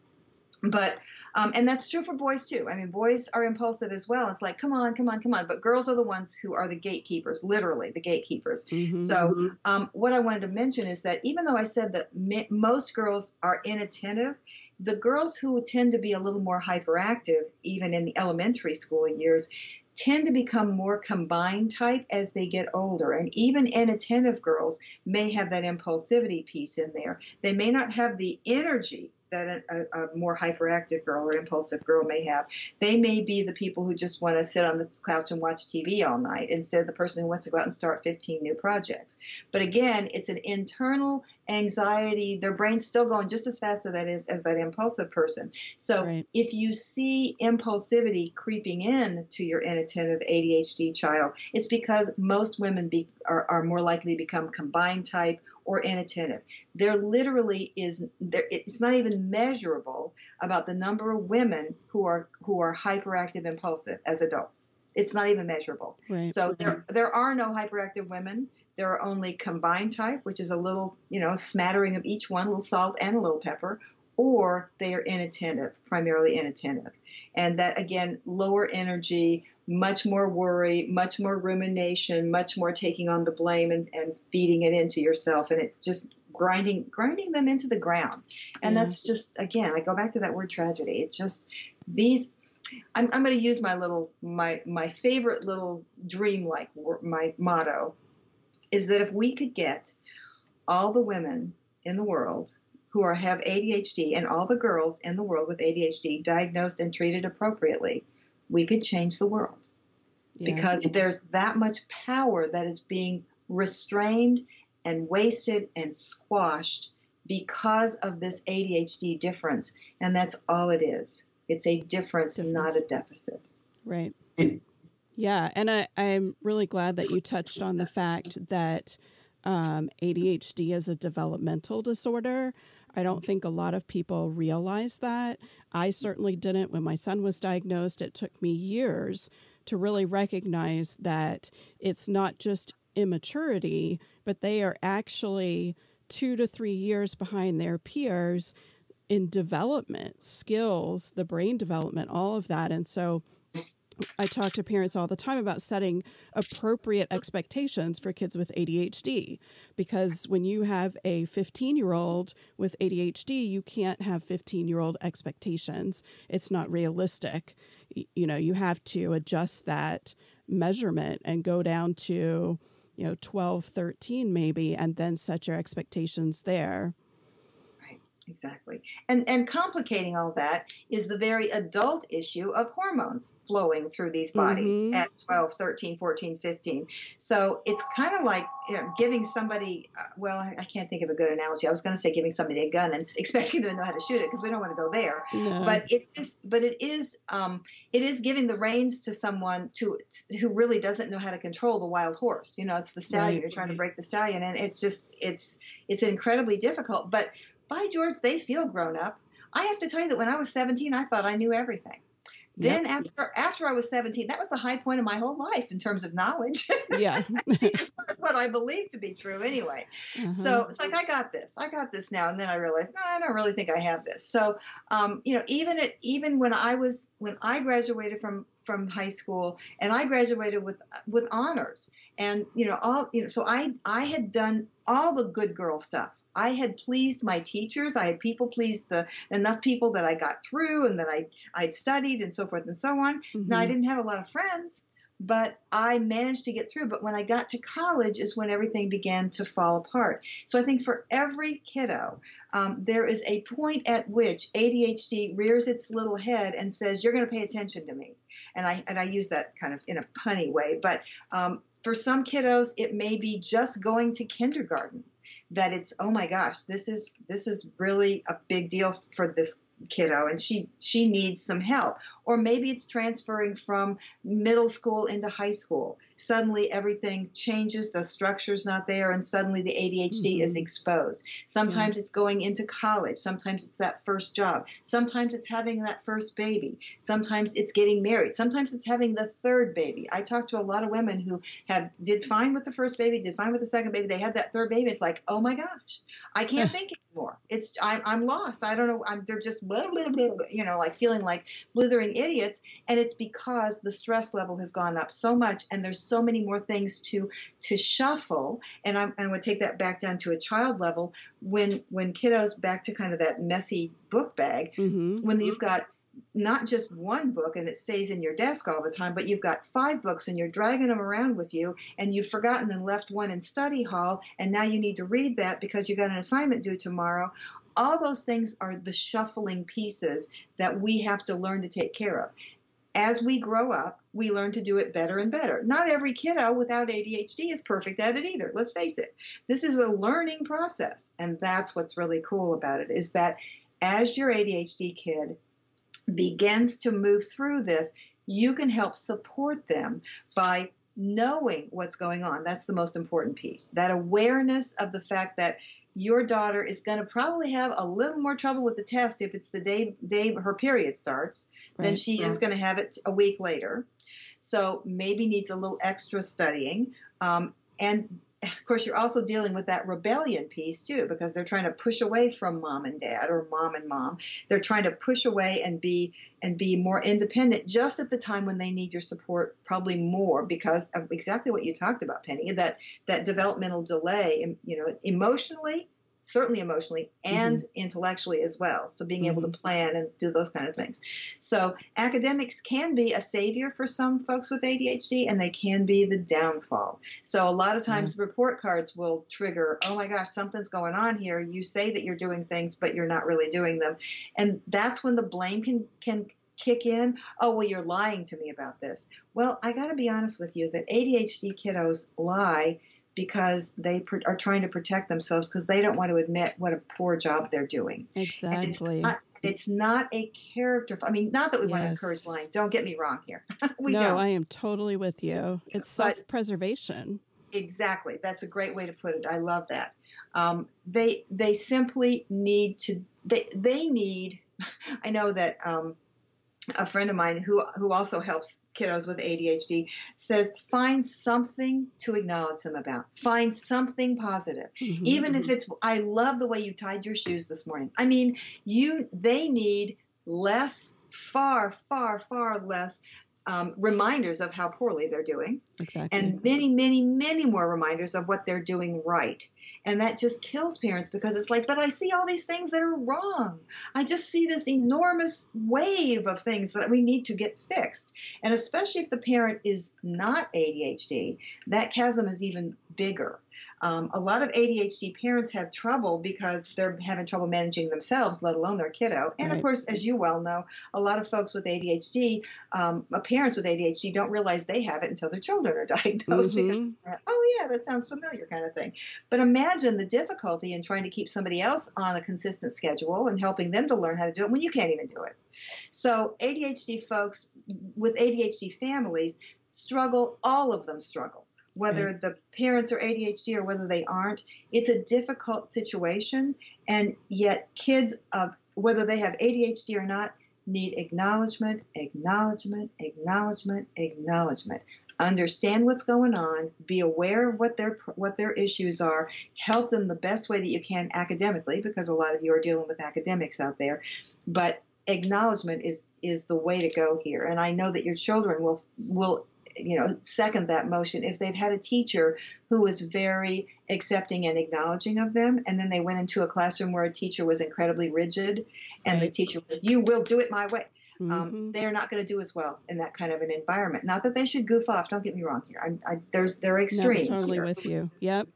but um, and that's true for boys too. I mean, boys are impulsive as well. It's like, come on, come on, come on. But girls are the ones who are the gatekeepers, literally the gatekeepers. Mm-hmm. So, um, what I wanted to mention is that even though I said that most girls are inattentive, the girls who tend to be a little more hyperactive, even in the elementary school years, tend to become more combined type as they get older. And even inattentive girls may have that impulsivity piece in there. They may not have the energy that a, a, more hyperactive girl or impulsive girl may have. They may be the people who just want to sit on the couch and watch TV all night instead of the person who wants to go out and start 15 new projects. But again, it's an internal anxiety. Their brain's still going just as fast as that is as that impulsive person. So right. if you see impulsivity creeping in to your inattentive ADHD child, it's because most women be, are, are more likely to become combined type or inattentive. There literally is there it's not even measurable about the number of women who are who are hyperactive impulsive as adults. It's not even measurable. Right. So there there are no hyperactive women. There are only combined type, which is a little, you know, smattering of each one, a little salt and a little pepper, or they are inattentive, primarily inattentive. And that again, lower energy, much more worry, much more rumination, much more taking on the blame and, and feeding it into yourself, and it just grinding grinding them into the ground. And yeah. that's mm. just again, I go back to that word tragedy. It just these. I'm, I'm going to use my little my my favorite little dream like my motto is that if we could get all the women in the world who are have ADHD and all the girls in the world with ADHD diagnosed and treated appropriately, we could change the world. Yeah. Because there's that much power that is being restrained and wasted and squashed because of this ADHD difference. And that's all it is. It's a difference and not a deficit. Right. Yeah. And I, I'm really glad that you touched on the fact that um, ADHD is a developmental disorder I don't think a lot of people realize that. I certainly didn't when my son was diagnosed. It took me years to really recognize that it's not just immaturity, but they are actually two to three years behind their peers in development, skills, the brain development, all of that. And so I talk to parents all the time about setting appropriate expectations for kids with ADHD because when you have a 15 year old with ADHD, you can't have 15 year old expectations. It's not realistic. You know, you have to adjust that measurement and go down to, you know, 12, 13 maybe, and then set your expectations there exactly. And and complicating all that is the very adult issue of hormones flowing through these bodies mm-hmm. at 12, 13, 14, 15. So it's kind of like you know, giving somebody, uh, well, I, I, can't think of a good analogy. I was going to say giving somebody a gun and *laughs* expecting them to know how to shoot it because we don't want to go there. No. But it is, but it is, um, it is giving the reins to someone to, to, who really doesn't know how to control the wild horse. You know, it's the stallion. Right. You're trying to break the stallion, and it's just, it's, it's incredibly difficult. But by George, they feel grown up. I have to tell you that when I was 17, I thought I knew everything. Then yep. after after I was 17, that was the high point of my whole life in terms of knowledge. *laughs* Yeah. *laughs* That's what I believe to be true anyway. Uh-huh. So it's like I got this. I got this now. And then I realized, no, I don't really think I have this. So um, you know, even at even when I was when I graduated from from high school and I graduated with with honors and you know all you know so I I had done all the good girl stuff I had pleased my teachers. I had people pleased the enough people that I got through and that I I'd studied and so forth and so on. Mm-hmm. Now I mm-hmm. didn't have a lot of friends, but I managed to get through. But when I got to college is when everything began to fall apart. So I think for every kiddo, um, there is a point at which ADHD rears its little head and says, "You're going to pay attention to me." And I and I use that kind of in a punny way, but um, for some kiddos, it may be just going to kindergarten that it's oh my gosh this is this is really a big deal for this kiddo and she she needs some help. Or maybe it's transferring from middle school into high school. Suddenly everything changes the structure's not there and suddenly the adhd mm-hmm. is exposed. Sometimes mm-hmm. it's going into college. Sometimes it's that first job. Sometimes it's having that first baby. Sometimes it's getting married. Sometimes it's having the third baby. I talked to a lot of women who have did fine with the first baby did fine with the second baby. They had that third baby. It's like oh my gosh. I can't *laughs* think anymore. It's I, am lost. I don't know. I'm, they're just blah, blah, blah, you know like feeling like blithering idiots. And it's because the stress level has gone up so much and there's so many more things to to shuffle. And I'm, i would take that back down to a child level. When when kiddos back to kind of that messy book bag mm-hmm. when you've got not just one book and it stays in your desk all the time, but you've got five books and you're dragging them around with you and you've forgotten and left one in study hall and now you need to read that because you got an assignment due tomorrow all those things are the shuffling pieces that we have to learn to take care of. As we grow up, we learn to do it better and better. Not every kiddo without ADHD is perfect at it either. Let's face it. This is a learning process, and that's what's really cool about it is that as your ADHD kid begins to move through this, you can help support them by knowing what's going on. That's the most important piece. That awareness of the fact that your daughter is going to probably have a little more trouble with the test if it's the day day her period starts right. than she yeah. is going to have it a week later. So maybe needs a little extra studying. Um, and of course, you're also dealing with that rebellion piece too, because they're trying to push away from mom and dad or mom and mom. They're trying to push away and be and be more independent just at the time when they need your support, probably more because of exactly what you talked about, Penny. That that developmental delay, you know, emotionally certainly emotionally and mm-hmm. intellectually as well. So being mm-hmm. able to mm-hmm. plan and do those kind of things. So academics can be a savior for some folks with ADHD and they can be the downfall. So a lot of times mm-hmm. report cards will trigger, oh my gosh, something's going on here. You say that you're doing things, but you're not really doing them. And that's when the blame can can kick in. Oh, well, you're lying to me about this. Well, I got to be honest with you that ADHD kiddos lie because they pr- are trying to protect themselves because they don't want to admit what a poor job they're doing. Exactly. It's not, it's not, a character. I mean, not that we yes. want to encourage lying. Don't get me wrong here. *laughs* we no, don't. I am totally with you. It's self preservation. Exactly. That's a great way to put it. I love that. Um, they they simply need to they they need. *laughs* I know that um, a friend of mine who who also helps kiddos with ADHD says find something to acknowledge them about. Find something positive. Mm-hmm. Even if it's I love the way you tied your shoes this morning. I mean, you they need less far far far less um, reminders of how poorly they're doing. Exactly. And many, many, many more reminders of what they're doing right. And that just kills parents because it's like, but I see all these things that are wrong. I just see this enormous wave of things that we need to get fixed. And especially if the parent is not ADHD, that chasm is even bigger. Um, a lot of ADHD parents have trouble because they're having trouble managing themselves, let alone their kiddo. And right. of course, as you well know, a lot of folks with ADHD, um, uh, parents with ADHD, don't realize they have it until their children are *laughs* diagnosed. Mm-hmm. Because, oh, yeah, that sounds familiar, kind of thing. But imagine the difficulty in trying to keep somebody else on a consistent schedule and helping them to learn how to do it when you can't even do it. So, ADHD folks with ADHD families struggle, all of them struggle whether right. the parents are ADHD or whether they aren't. It's a difficult situation, and yet kids, of whether they have ADHD or not, need acknowledgement, acknowledgement, acknowledgement, acknowledgement. Understand what's going on, be aware of what their what their issues are, help them the best way that you can academically, because a lot of you are dealing with academics out there. But acknowledgement is is the way to go here and i know that your children will will you know second that motion if they've had a teacher who was very accepting and acknowledging of them and then they went into a classroom where a teacher was incredibly rigid and right. the teacher was you will do it my way um, mm-hmm. um, they're not going to do as well in that kind of an environment not that they should goof off don't get me wrong here I, I, there's they're extremes no, totally here. with you yep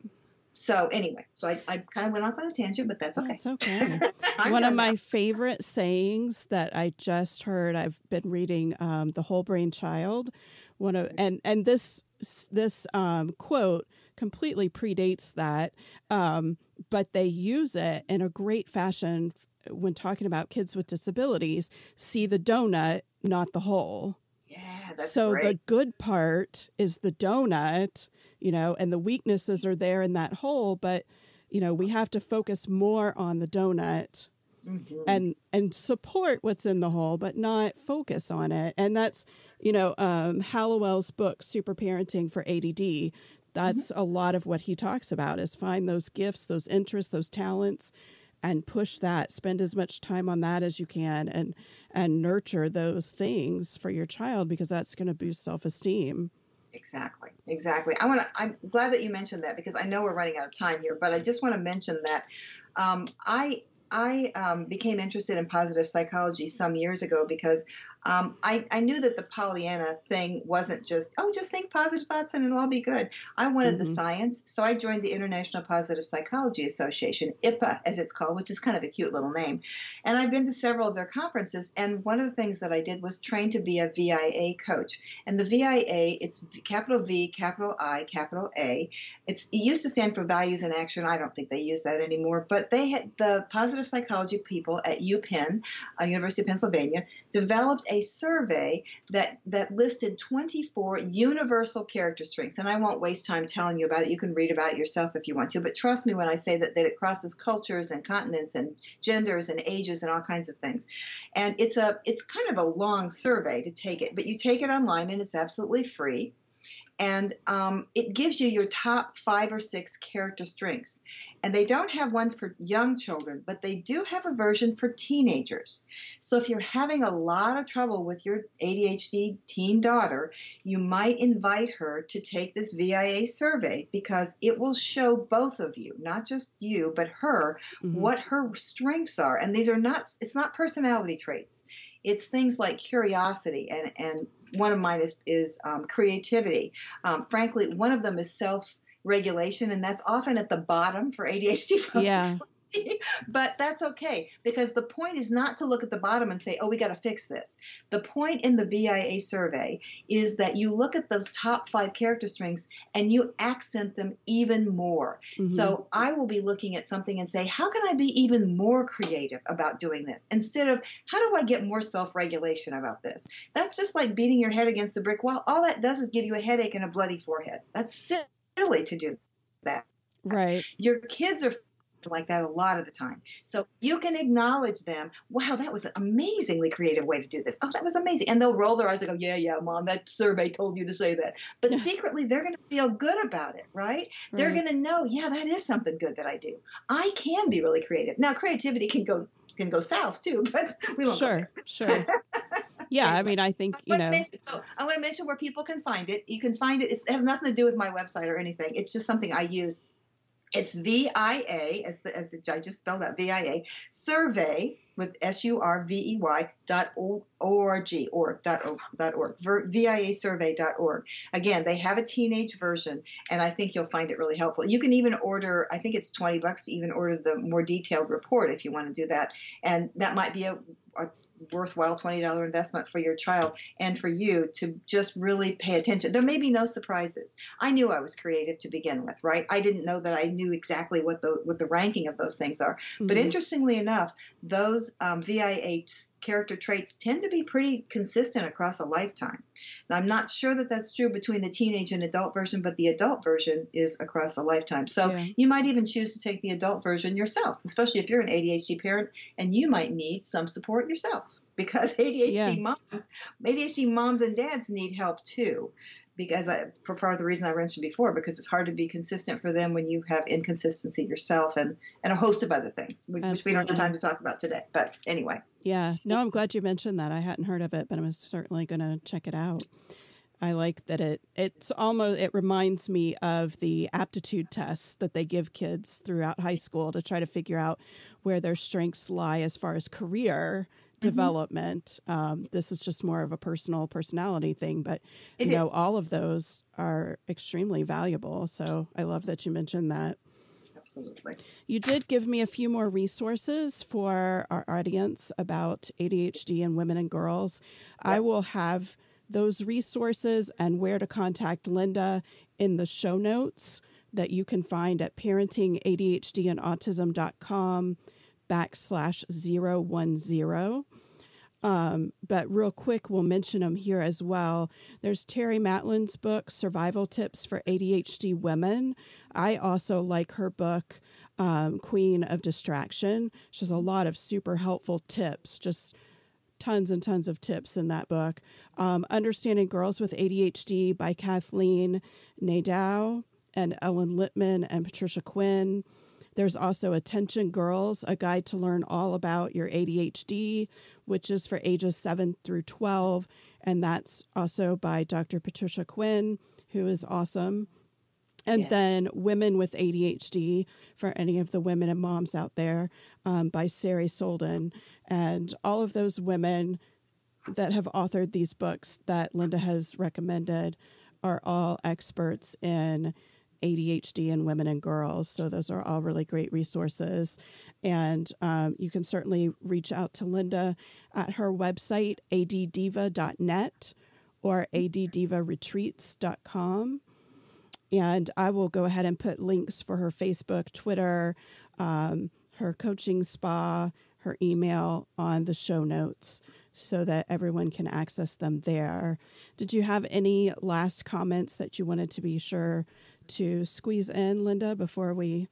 so anyway, so I, I kind of went off on a tangent, but that's okay. That's okay. *laughs* One of my favorite sayings that I just heard, I've been reading um, The Whole Brain Child one of and and this this um, quote completely predates that, um, but they use it in a great fashion when talking about kids with disabilities. See the donut, not the hole. Yeah, that's so great. the good part is the donut, you know, and the weaknesses are there in that hole, but you know we have to focus more on the donut mm-hmm. and and support what's in the hole, but not focus on it. And that's you know um, Hallowell's book, Super Parenting for ADD. That's mm-hmm. a lot of what he talks about is find those gifts, those interests, those talents, and push that. Spend as much time on that as you can, and and nurture those things for your child because that's going to boost self esteem. Exactly, exactly. I want to. I'm glad that you mentioned that because I know we're running out of time here, but I just want to mention that um, I I um, became interested in positive psychology some years ago because um, I, I, knew that the Pollyanna thing wasn't just, oh, just think positive thoughts and it'll all be good. I wanted mm-hmm. the science, so I joined the International Positive Psychology Association, IPA as it's called, which is kind of a cute little name. And I've been to several of their conferences, and one of the things that I did was train to be a VIA coach. And the VIA, it's capital V, capital I, capital A. It's, it used to stand for Values in Action. I don't think they use that anymore, but they had the positive psychology people at UPenn, uh, University of Pennsylvania, developed a survey that, that listed 24 universal character strengths. And I won't waste time telling you about it. You can read about it yourself if you want to. But trust me when I say that, that it crosses cultures and continents and genders and ages and all kinds of things. And it's a it's kind of a long survey to take it, but you take it online and it's absolutely free and um, it gives you your top five or six character strengths. And they don't have one for young children, but they do have a version for teenagers. So if you're having a lot of trouble with your ADHD teen daughter, you might invite her to take this VIA survey because it will show both of you, not just you, but her, mm-hmm. what her strengths are. And these are not, it's not personality traits it's things like curiosity and, and one of mine is, is um, creativity. Um, frankly, one of them is self regulation, and that's often at the bottom for ADHD folks. Yeah. *laughs* *laughs* but that's okay because the point is not to look at the bottom and say, oh, we got to fix this. The point in the VIA survey is that you look at those top five character strengths and you accent them even more. Mm-hmm. So I will be looking at something and say, how can I be even more creative about doing this instead of how do I get more self regulation about this? That's just like beating your head against a brick wall. All that does is give you a headache and a bloody forehead. That's silly to do that. Right. Your kids are like that a lot of the time. So you can acknowledge them. Wow, that was an amazingly creative way to do this. Oh, that was amazing. And they'll roll their eyes and go, yeah, yeah, mom, that survey told you to say that. But secretly, they're going to feel good about it, right? right. They're going to know, yeah, that is something good that I do. I can be really creative. Now, creativity can go can go south too, *laughs* but we won't. Sure, sure. *laughs* Yeah, I mean, I think you know. Mention, so I want to mention where people can find it. You can find it. It has nothing to do with my website or anything. It's just something I use. It's VIA, as the, as the, I just spelled out VIA survey with S U R V E Y dot O R G org dot o, dot org VIA survey dot org. Again, they have a teenage version, and I think you'll find it really helpful. You can even order. I think it's twenty bucks to even order the more detailed report if you want to do that, and that might be a, a worthwhile $20 investment for your child and for you to just really pay attention. There may be no surprises. I knew I was creative to begin with, right? I didn't know that I knew exactly what the what the ranking of those things are. Mm-hmm. But interestingly enough, those um, VIA character traits tend to be pretty consistent across a lifetime. Now, I'm not sure that that's true between the teenage and adult version, but the adult version is across a lifetime. So yeah. you might even choose to take the adult version yourself, especially if you're an ADHD parent and you might need some support yourself because *laughs* ADHD yeah. moms, ADHD moms and dads need help too because I, for part of the reason I mentioned before, because it's hard to be consistent for them when you have inconsistency yourself and, and a host of other things, which Absolutely. we don't have time to talk about today. But anyway. Yeah, no, I'm glad you mentioned that. I hadn't heard of it, but I'm certainly going to check it out. I like that it it's almost it reminds me of the aptitude tests that they give kids throughout high school to try to figure out where their strengths lie as far as career Mm-hmm. development. Um, this is just more of a personal personality thing, but you it know, is. all of those are extremely valuable. So I love that you mentioned that. Absolutely. You did give me a few more resources for our audience about ADHD and women and girls. Yep. I will have those resources and where to contact Linda in the show notes that you can find at parentingadhdandautism.com backslash zero one zero. Um, but real quick, we'll mention them here as well. There's Terry Matlen's book, Survival Tips for ADHD Women. I also like her book, um, Queen of Distraction. She has a lot of super helpful tips, just tons and tons of tips in that book. Um, Understanding Girls with ADHD by Kathleen Nadeau and Ellen Littman and Patricia Quinn. There's also Attention Girls, a guide to learn all about your ADHD, which is for ages 7 through 12. And that's also by Dr. Patricia Quinn, who is awesome. And yeah. then Women with ADHD for any of the women and moms out there um, by Sari Solden. And all of those women that have authored these books that Linda has recommended are all experts in ADHD in women and girls. So those are all really great resources. And um, you can certainly reach out to Linda at her website, adddiva.net or adddivaretreats.com. And I will go ahead and put links for her Facebook, Twitter, um, her coaching spa, her email on the show notes so that everyone can access them there. Did you have any last comments that you wanted to be sure to squeeze in, Linda, before we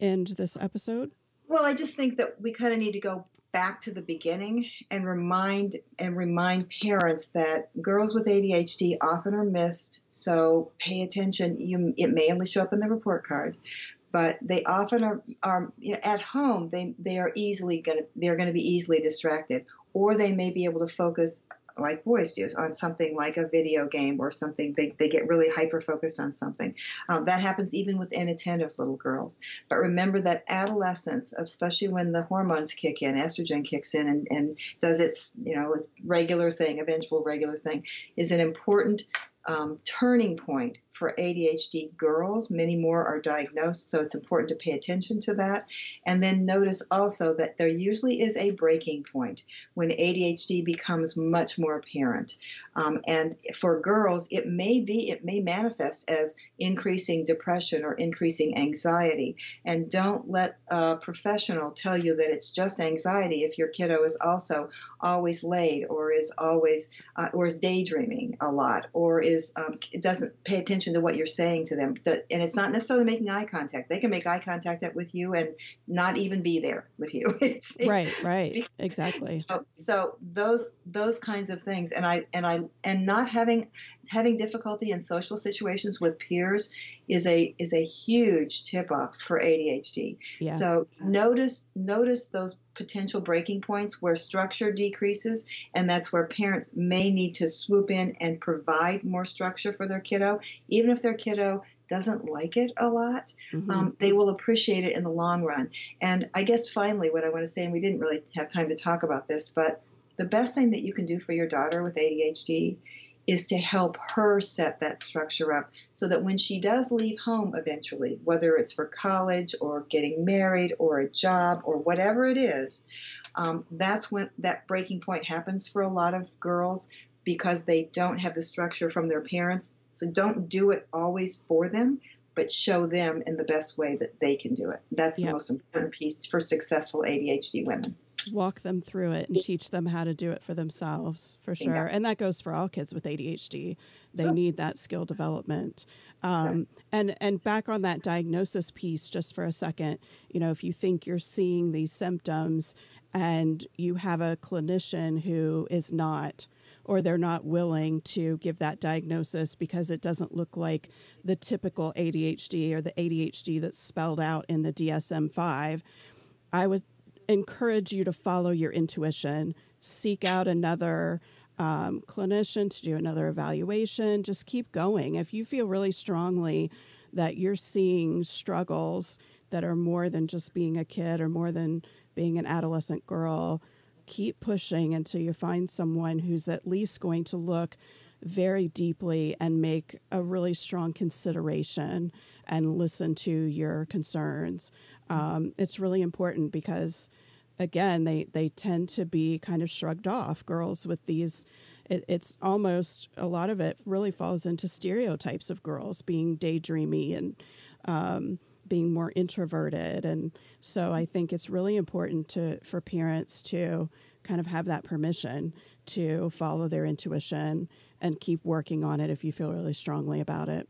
end this episode? Well, I just think that we kind of need to go back to the beginning and remind and remind parents that girls with ADHD often are missed. So pay attention. You, it may only show up in the report card, but they often are, are you know, at home. They they are easily going to they're going to be easily distracted, or they may be able to focus like boys do on something like a video game or something. They, they get really hyper focused on something. Um, that happens even with inattentive little girls. But remember that adolescence, especially when the hormones kick in, estrogen kicks in and, and does its, you know, regular thing, eventual regular thing, is an important um, turning point for ADHD girls. Many more are diagnosed, so it's important to pay attention to that. And then notice also that there usually is a breaking point when ADHD becomes much more apparent. Um, and for girls, it may be, it may manifest as increasing depression or increasing anxiety. And don't let a professional tell you that it's just anxiety if your kiddo is also always late or is always uh, or is daydreaming a lot or is um, doesn't pay attention to what you're saying to them. And it's not necessarily making eye contact. They can make eye contact with you and not even be there with you. *laughs* Right right. *laughs* Exactly. So, so those those kinds of things. And i and i and not having having difficulty in social situations with peers is a is a huge tip off for ADHD. Yeah. So notice notice those potential breaking points where structure decreases, and that's where parents may need to swoop in and provide more structure for their kiddo, even if their kiddo doesn't like it a lot, mm-hmm. um, they will appreciate it in the long run. And I guess finally, what I want to say, and we didn't really have time to talk about this, but the best thing that you can do for your daughter with ADHD is to help her set that structure up so that when she does leave home eventually, whether it's for college or getting married or a job or whatever it is, um, that's when that breaking point happens for a lot of girls because they don't have the structure from their parents. So don't do it always for them, but show them in the best way that they can do it. That's yep. the most important piece for successful ADHD women walk them through it and teach them how to do it for themselves for sure. Yeah. and that goes for all kids with adhd they sure. need that skill development. Um, and and back on that diagnosis piece just for a second you know if you think you're seeing these symptoms and you have a clinician who is not or they're not willing to give that diagnosis because it doesn't look like the typical ADHD or the ADHD that's spelled out in the DSM 5 I would encourage you to follow your intuition, seek out another um, clinician to do another evaluation. Just keep going. If you feel really strongly that you're seeing struggles that are more than just being a kid or more than being an adolescent girl, keep pushing until you find someone who's at least going to look very deeply and make a really strong consideration and listen to your concerns. Um, it's really important because again, they, they tend to be kind of shrugged off. Girls with these, it, it's almost a lot of it really falls into stereotypes of girls being daydreamy and um, being more introverted. And so I think it's really important to for parents to kind of have that permission to follow their intuition and keep working on it if you feel really strongly about it.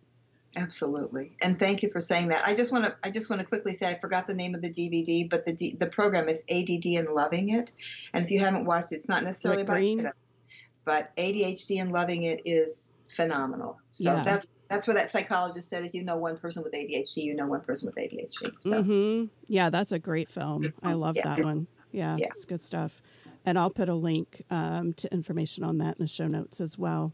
Absolutely, and thank you for saying that. I just want to I just want to quickly say I forgot the name of the DVD, but the D, the program is ADD and Loving It, and if you haven't watched it, it's not necessarily about kids, but ADHD and Loving It is phenomenal. So yeah. that's that's what that psychologist said. If you know one person with ADHD, you know one person with ADHD. So. Mm-hmm. Yeah, that's a great film. I love yeah. that one. Yeah, yeah, it's good stuff. And I'll put a link um, to information on that in the show notes as well.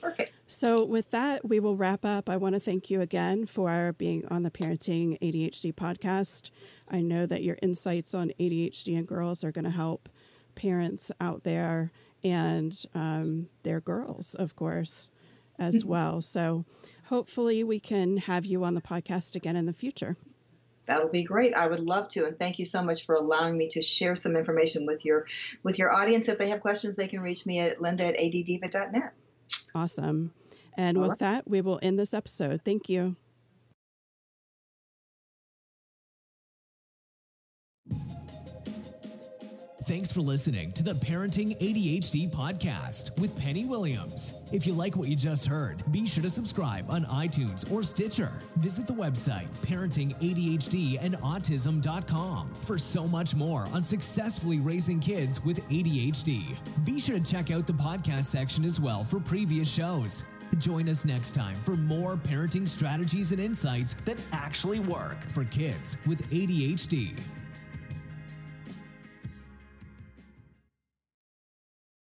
Perfect. So, with that, we will wrap up. I want to thank you again for being on the Parenting ADHD podcast. I know that your insights on ADHD and girls are going to help parents out there and um, their girls, of course, as mm-hmm. well. So, hopefully, we can have you on the podcast again in the future. That would be great. I would love to, and thank you so much for allowing me to share some information with your with your audience. If they have questions, they can reach me at linda at addiva.net. Awesome. And All with right. that, we will end this episode. Thank you. Thanks for listening to the Parenting ADHD podcast with Penny Williams. If you like what you just heard, be sure to subscribe on iTunes or Stitcher. Visit the website parentingadhdandautism.com for so much more on successfully raising kids with ADHD. Be sure to check out the podcast section as well for previous shows. Join us next time for more parenting strategies and insights that actually work for kids with ADHD.